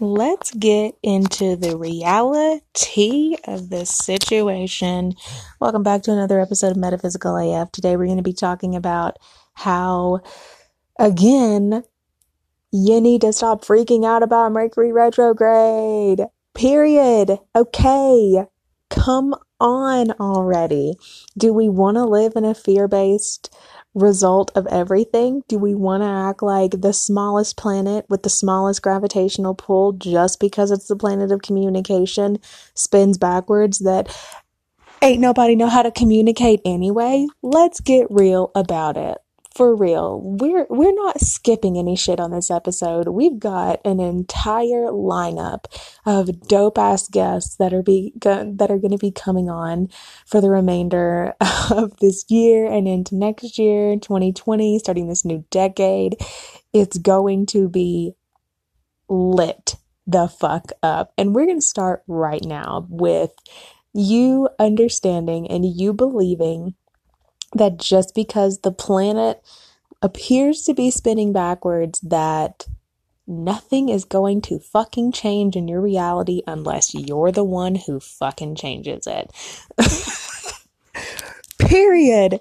Let's get into the reality of this situation. Welcome back to another episode of Metaphysical AF. Today we're going to be talking about how, again, you need to stop freaking out about Mercury retrograde. Period. Okay. Come on already. Do we want to live in a fear based result of everything? Do we want to act like the smallest planet with the smallest gravitational pull just because it's the planet of communication spins backwards that ain't nobody know how to communicate anyway? Let's get real about it for real, we're we're not skipping any shit on this episode. We've got an entire lineup of dope ass guests that are be that are going to be coming on for the remainder of this year and into next year, 2020, starting this new decade. It's going to be lit the fuck up. And we're going to start right now with you understanding and you believing that just because the planet appears to be spinning backwards, that nothing is going to fucking change in your reality unless you're the one who fucking changes it. Period.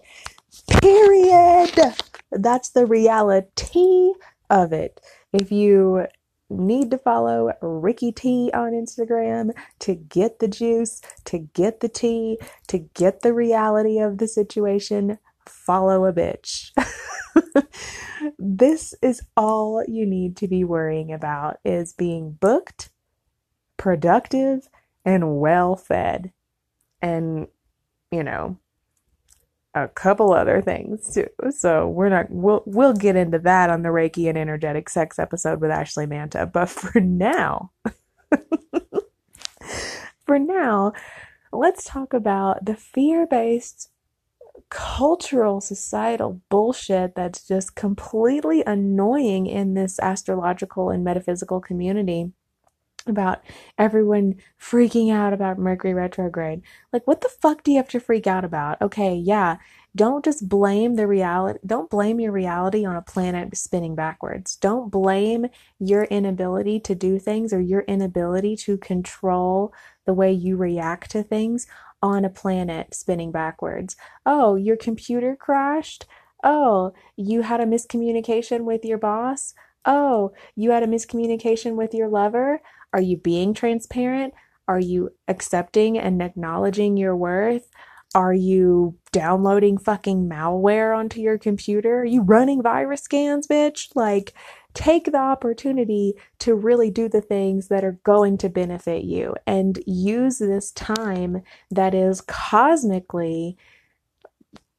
Period. That's the reality of it. If you need to follow Ricky T on Instagram to get the juice, to get the tea, to get the reality of the situation. Follow a bitch. this is all you need to be worrying about is being booked, productive, and well fed. And, you know, a couple other things too. So we're not we'll we'll get into that on the Reiki and energetic sex episode with Ashley Manta. But for now, for now, let's talk about the fear-based cultural societal bullshit that's just completely annoying in this astrological and metaphysical community about everyone freaking out about Mercury retrograde. Like, what the fuck do you have to freak out about? Okay, yeah, don't just blame the reality, don't blame your reality on a planet spinning backwards. Don't blame your inability to do things or your inability to control the way you react to things on a planet spinning backwards. Oh, your computer crashed? Oh, you had a miscommunication with your boss? Oh, you had a miscommunication with your lover? Are you being transparent? Are you accepting and acknowledging your worth? Are you downloading fucking malware onto your computer? Are you running virus scans, bitch? Like, take the opportunity to really do the things that are going to benefit you and use this time that is cosmically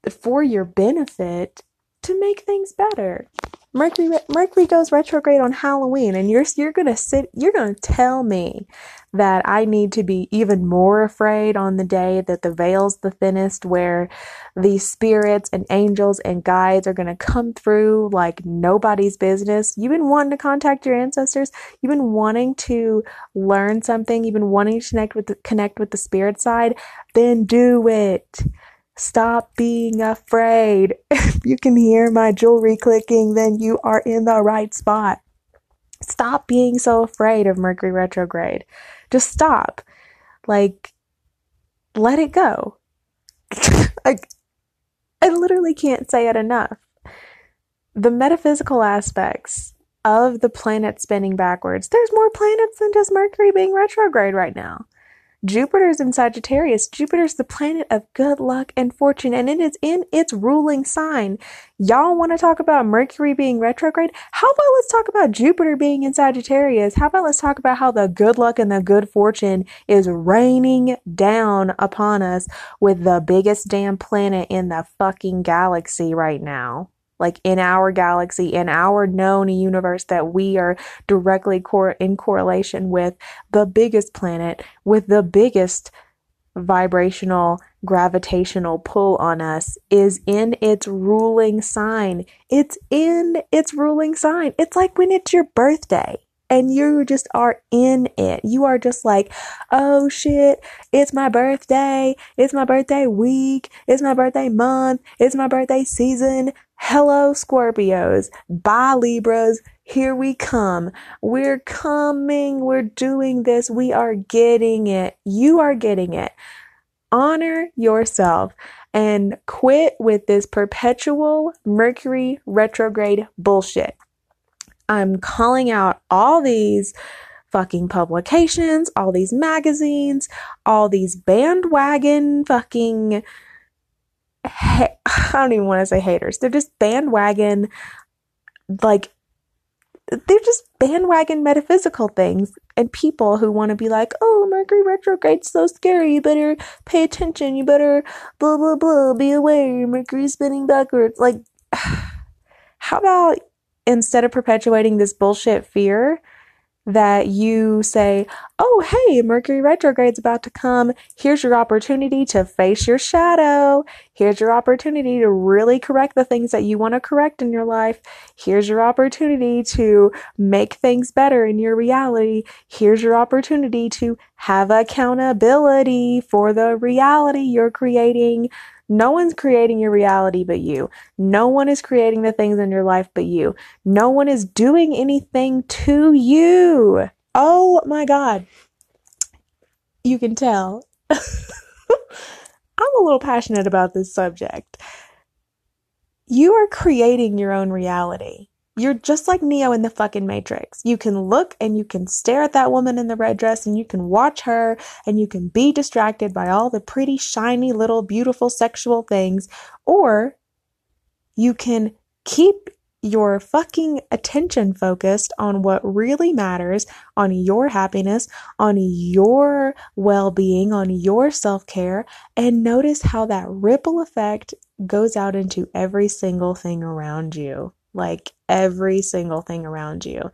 for your benefit to make things better. Mercury Mercury goes retrograde on Halloween and you're you're going to sit you're going to tell me that I need to be even more afraid on the day that the veil's the thinnest where the spirits and angels and guides are going to come through like nobody's business. You've been wanting to contact your ancestors, you've been wanting to learn something, you've been wanting to connect with the, connect with the spirit side, then do it Stop being afraid. If you can hear my jewelry clicking, then you are in the right spot. Stop being so afraid of Mercury retrograde. Just stop. Like, let it go. like, I literally can't say it enough. The metaphysical aspects of the planet spinning backwards, there's more planets than just Mercury being retrograde right now. Jupiter's in Sagittarius. Jupiter's the planet of good luck and fortune, and it is in its ruling sign. Y'all want to talk about Mercury being retrograde? How about let's talk about Jupiter being in Sagittarius? How about let's talk about how the good luck and the good fortune is raining down upon us with the biggest damn planet in the fucking galaxy right now? Like in our galaxy, in our known universe that we are directly cor- in correlation with the biggest planet, with the biggest vibrational gravitational pull on us is in its ruling sign. It's in its ruling sign. It's like when it's your birthday and you just are in it. You are just like, oh shit, it's my birthday. It's my birthday week. It's my birthday month. It's my birthday season. Hello, Scorpios. Bye, Libras. Here we come. We're coming. We're doing this. We are getting it. You are getting it. Honor yourself and quit with this perpetual Mercury retrograde bullshit. I'm calling out all these fucking publications, all these magazines, all these bandwagon fucking I don't even want to say haters. They're just bandwagon, like, they're just bandwagon metaphysical things and people who want to be like, oh, Mercury retrograde's so scary. You better pay attention. You better blah, blah, blah. Be aware. Mercury's spinning backwards. Like, how about instead of perpetuating this bullshit fear, that you say, Oh, hey, Mercury retrograde's about to come. Here's your opportunity to face your shadow. Here's your opportunity to really correct the things that you want to correct in your life. Here's your opportunity to make things better in your reality. Here's your opportunity to have accountability for the reality you're creating. No one's creating your reality but you. No one is creating the things in your life but you. No one is doing anything to you. Oh my God. You can tell. I'm a little passionate about this subject. You are creating your own reality. You're just like Neo in the fucking Matrix. You can look and you can stare at that woman in the red dress and you can watch her and you can be distracted by all the pretty, shiny, little, beautiful sexual things. Or you can keep your fucking attention focused on what really matters, on your happiness, on your well being, on your self care, and notice how that ripple effect goes out into every single thing around you like every single thing around you.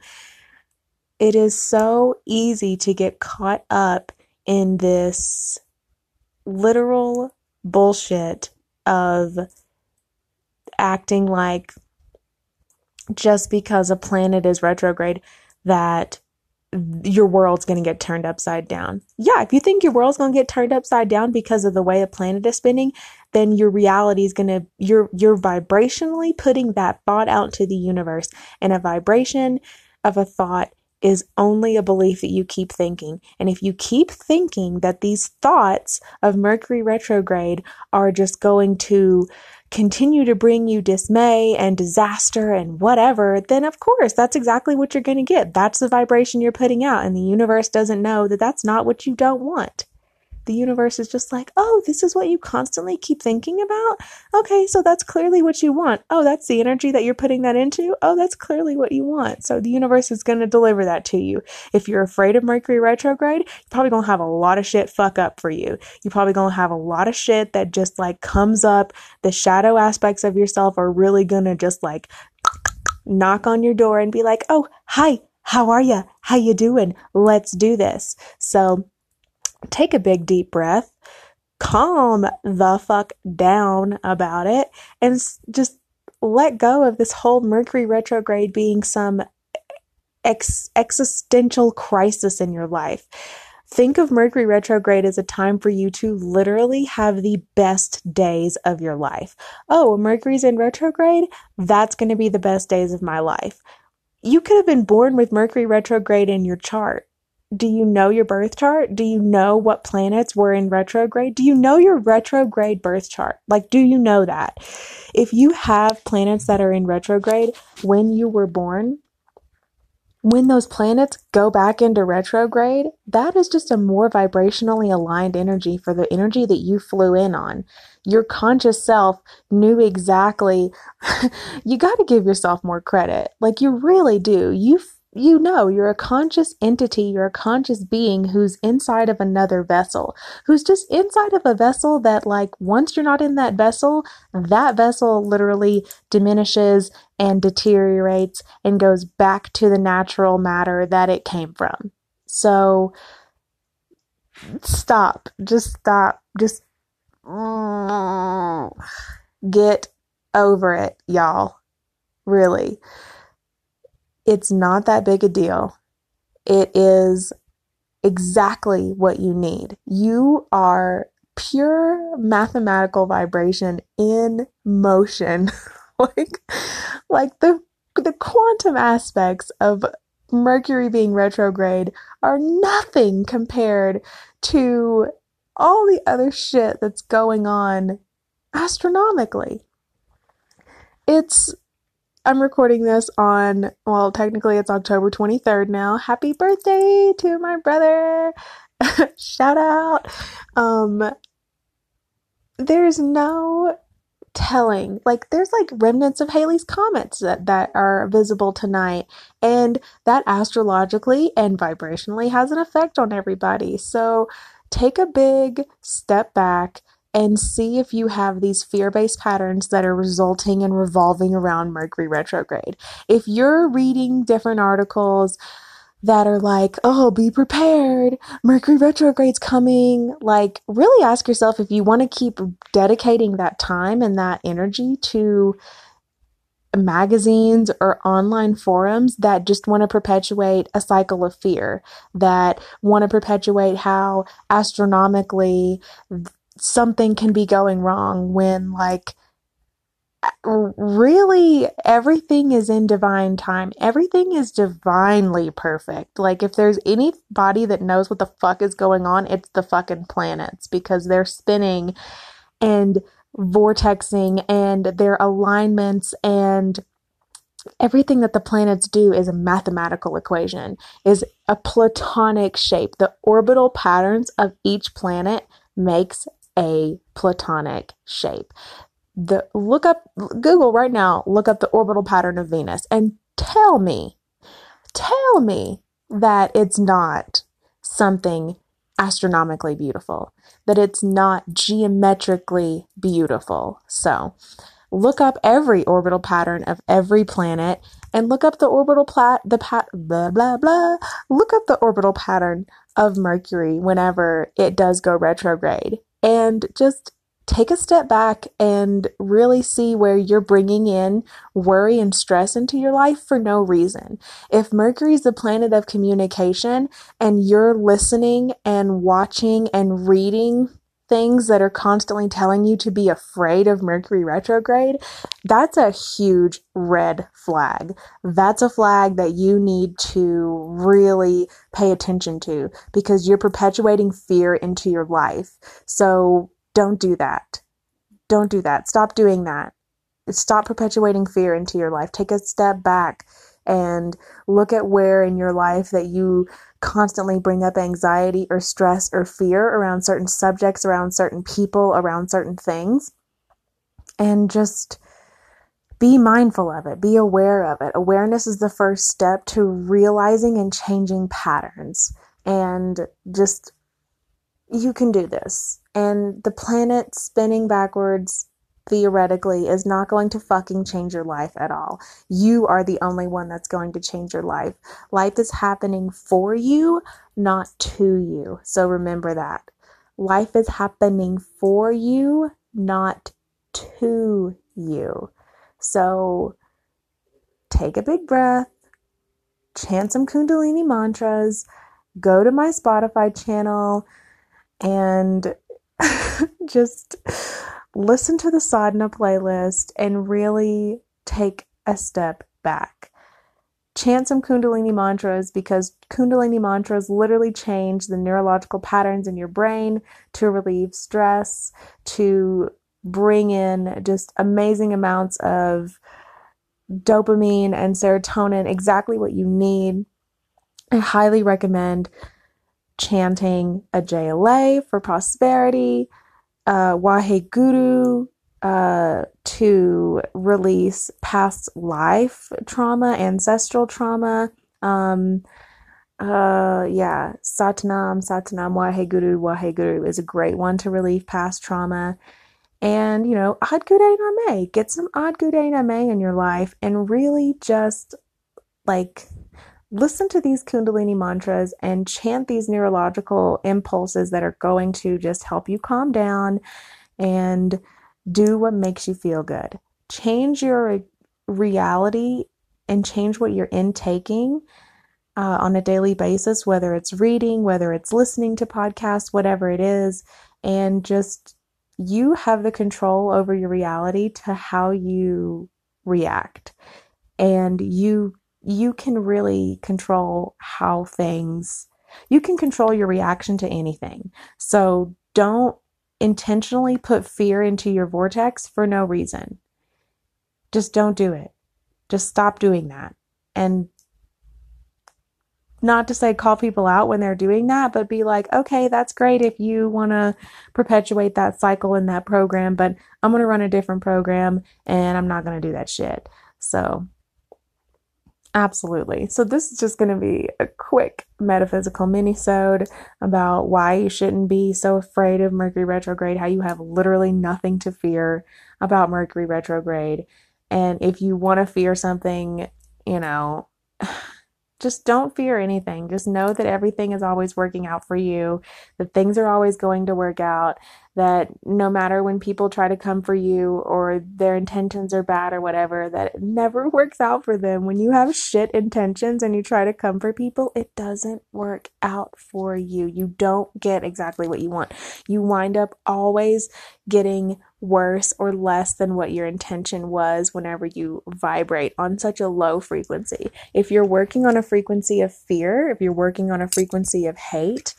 It is so easy to get caught up in this literal bullshit of acting like just because a planet is retrograde that your world's going to get turned upside down. Yeah, if you think your world's going to get turned upside down because of the way the planet is spinning, then your reality is going to you're you're vibrationally putting that thought out to the universe. And a vibration of a thought is only a belief that you keep thinking. And if you keep thinking that these thoughts of Mercury retrograde are just going to continue to bring you dismay and disaster and whatever, then of course that's exactly what you're going to get. That's the vibration you're putting out, and the universe doesn't know that that's not what you don't want the universe is just like, oh, this is what you constantly keep thinking about? Okay, so that's clearly what you want. Oh, that's the energy that you're putting that into? Oh, that's clearly what you want. So the universe is going to deliver that to you. If you're afraid of Mercury retrograde, you're probably going to have a lot of shit fuck up for you. You're probably going to have a lot of shit that just like comes up. The shadow aspects of yourself are really going to just like knock on your door and be like, oh, hi, how are you? How you doing? Let's do this. So take a big deep breath, calm the fuck down about it, and just let go of this whole Mercury retrograde being some ex- existential crisis in your life. Think of Mercury retrograde as a time for you to literally have the best days of your life. Oh, Mercury's in retrograde? That's going to be the best days of my life. You could have been born with Mercury retrograde in your chart. Do you know your birth chart? Do you know what planets were in retrograde? Do you know your retrograde birth chart? Like, do you know that? If you have planets that are in retrograde when you were born, when those planets go back into retrograde, that is just a more vibrationally aligned energy for the energy that you flew in on. Your conscious self knew exactly. you got to give yourself more credit. Like you really do. You you know you're a conscious entity, you're a conscious being who's inside of another vessel, who's just inside of a vessel that, like, once you're not in that vessel, that vessel literally diminishes and deteriorates and goes back to the natural matter that it came from. So, stop. Just stop. Just get over it, y'all. Really it's not that big a deal. It is exactly what you need. You are pure mathematical vibration in motion. like like the the quantum aspects of Mercury being retrograde are nothing compared to all the other shit that's going on astronomically. It's I'm recording this on, well, technically it's October 23rd now. Happy birthday to my brother. Shout out. Um, there's no telling. Like there's like remnants of Halley's comets that, that are visible tonight. And that astrologically and vibrationally has an effect on everybody. So take a big step back and see if you have these fear based patterns that are resulting and revolving around Mercury retrograde. If you're reading different articles that are like, oh, be prepared, Mercury retrograde's coming, like, really ask yourself if you want to keep dedicating that time and that energy to magazines or online forums that just want to perpetuate a cycle of fear, that want to perpetuate how astronomically something can be going wrong when like really everything is in divine time. Everything is divinely perfect. Like if there's anybody that knows what the fuck is going on, it's the fucking planets because they're spinning and vortexing and their alignments and everything that the planets do is a mathematical equation, is a platonic shape. The orbital patterns of each planet makes a platonic shape. The look up Google right now, look up the orbital pattern of Venus and tell me, tell me that it's not something astronomically beautiful, that it's not geometrically beautiful. So, look up every orbital pattern of every planet and look up the orbital plat the pat blah blah blah look up the orbital pattern of mercury whenever it does go retrograde and just take a step back and really see where you're bringing in worry and stress into your life for no reason. If Mercury is the planet of communication and you're listening and watching and reading things that are constantly telling you to be afraid of Mercury retrograde, that's a huge red flag. That's a flag that you need to really pay attention to because you're perpetuating fear into your life. So don't do that. Don't do that. Stop doing that. Stop perpetuating fear into your life. Take a step back and look at where in your life that you constantly bring up anxiety or stress or fear around certain subjects, around certain people, around certain things. And just be mindful of it, be aware of it. Awareness is the first step to realizing and changing patterns. And just you can do this. And the planet spinning backwards theoretically is not going to fucking change your life at all. You are the only one that's going to change your life. Life is happening for you, not to you. So remember that. Life is happening for you, not to you. So take a big breath, chant some Kundalini mantras, go to my Spotify channel and just listen to the sadhana playlist and really take a step back. Chant some Kundalini mantras because Kundalini mantras literally change the neurological patterns in your brain to relieve stress, to bring in just amazing amounts of dopamine and serotonin, exactly what you need. I highly recommend chanting a JLA for prosperity, uh, Waheguru uh, to release past life trauma, ancestral trauma. Um, uh, yeah, Satnam, Satnam, Waheguru, Waheguru is a great one to relieve past trauma. And, you know, Adgude Name, get some Ad Guray Nameh in your life and really just like listen to these Kundalini mantras and chant these neurological impulses that are going to just help you calm down and do what makes you feel good. Change your reality and change what you're intaking uh, on a daily basis, whether it's reading, whether it's listening to podcasts, whatever it is, and just you have the control over your reality to how you react. And you you can really control how things you can control your reaction to anything. So don't intentionally put fear into your vortex for no reason. Just don't do it. Just stop doing that. And not to say call people out when they're doing that, but be like, okay, that's great if you want to perpetuate that cycle in that program, but I'm going to run a different program and I'm not going to do that shit. So Absolutely. So this is just going to be a quick metaphysical mini-sode about why you shouldn't be so afraid of Mercury retrograde, how you have literally nothing to fear about Mercury retrograde. And if you want to fear something, you know, just don't fear anything. Just know that everything is always working out for you, that things are always going to work out, that no matter when people try to come for you or their intentions are bad or whatever, that it never works out for them. When you have shit intentions and you try to come for people, it doesn't work out for you. You don't get exactly what you want. You wind up always getting worse or less than what your intention was whenever you vibrate on such a low frequency. If you're working on a frequency of fear, if you're working on a frequency of hate,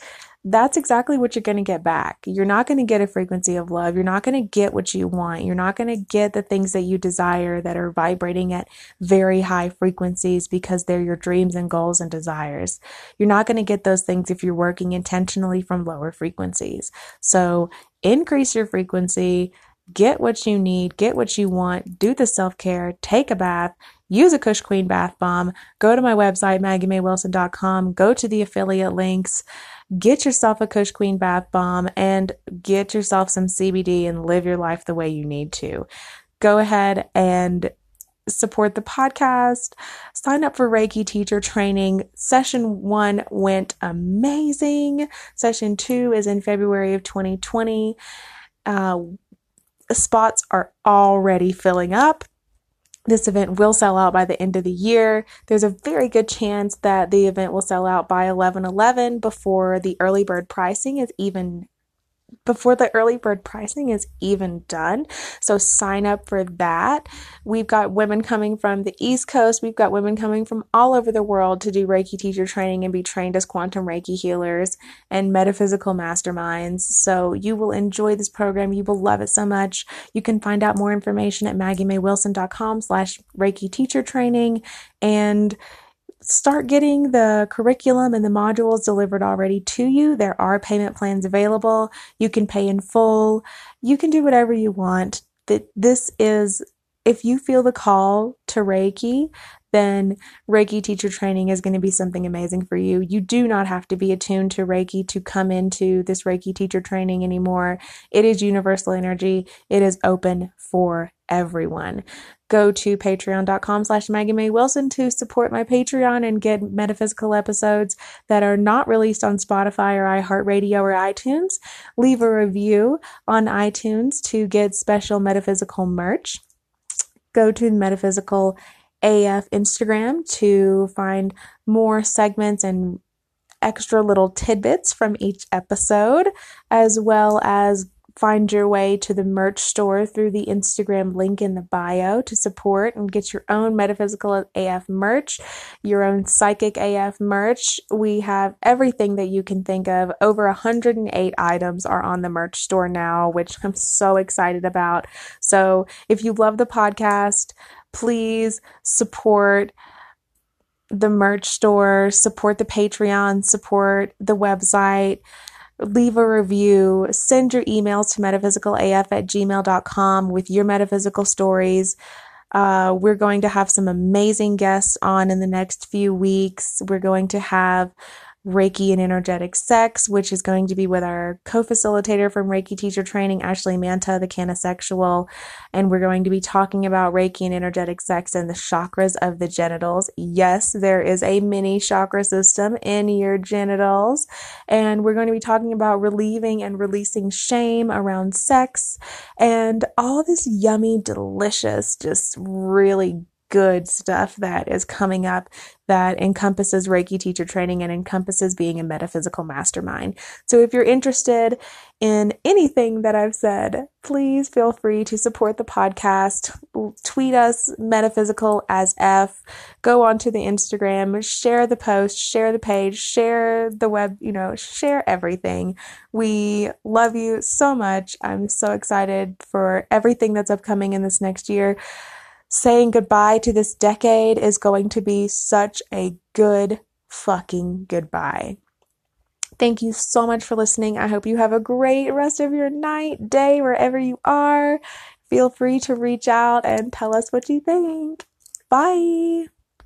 that's exactly what you're going to get back. You're not going to get a frequency of love. You're not going to get what you want. You're not going to get the things that you desire that are vibrating at very high frequencies because they're your dreams and goals and desires. You're not going to get those things if you're working intentionally from lower frequencies. So increase your frequency, get what you need, get what you want, do the self care, take a bath, use a Kush Queen bath bomb, go to my website, maggiemaywilson.com, go to the affiliate links get yourself a Kush Queen bath bomb and get yourself some CBD and live your life the way you need to. Go ahead and support the podcast, sign up for Reiki teacher training. Session one went amazing. Session two is in February of 2020. Uh, spots are already filling up. This event will sell out by the end of the year. There's a very good chance that the event will sell out by 11 11 before the early bird pricing is even before the early bird pricing is even done. So sign up for that. We've got women coming from the East Coast. We've got women coming from all over the world to do Reiki teacher training and be trained as quantum Reiki healers and metaphysical masterminds. So you will enjoy this program. You will love it so much. You can find out more information at maggiemaywilson.com slash Reiki teacher training and start getting the curriculum and the modules delivered already to you. There are payment plans available. You can pay in full. You can do whatever you want. That this is if you feel the call to Reiki, then Reiki teacher training is going to be something amazing for you. You do not have to be attuned to Reiki to come into this Reiki teacher training anymore. It is universal energy. It is open for everyone go to patreon.com slash Maggie May Wilson to support my Patreon and get metaphysical episodes that are not released on Spotify or iHeartRadio or iTunes. Leave a review on iTunes to get special metaphysical merch. Go to Metaphysical AF Instagram to find more segments and extra little tidbits from each episode, as well as find your way to the merch store through the Instagram link in the bio to support and get your own Metaphysical AF merch, your own Psychic AF merch. We have everything that you can think of. Over 108 items are on the merch store now, which I'm so excited about. So if you love the podcast, please support the merch store, support the Patreon, support the website leave a review, send your emails to metaphysicalaf at gmail.com with your metaphysical stories. Uh, we're going to have some amazing guests on in the next few weeks. We're going to have Reiki and Energetic Sex, which is going to be with our co facilitator from Reiki Teacher Training, Ashley Manta, the CannaSexual. And we're going to be talking about Reiki and Energetic Sex and the chakras of the genitals. Yes, there is a mini chakra system in your genitals. And we're going to be talking about relieving and releasing shame around sex and all this yummy, delicious, just really good stuff that is coming up that encompasses Reiki teacher training and encompasses being a metaphysical mastermind. So if you're interested in anything that I've said, please feel free to support the podcast. Tweet us metaphysical as F. Go onto the Instagram, share the post, share the page, share the web, you know, share everything. We love you so much. I'm so excited for everything that's upcoming in this next year saying goodbye to this decade is going to be such a good fucking goodbye. Thank you so much for listening. I hope you have a great rest of your night, day, wherever you are. Feel free to reach out and tell us what you think. Bye.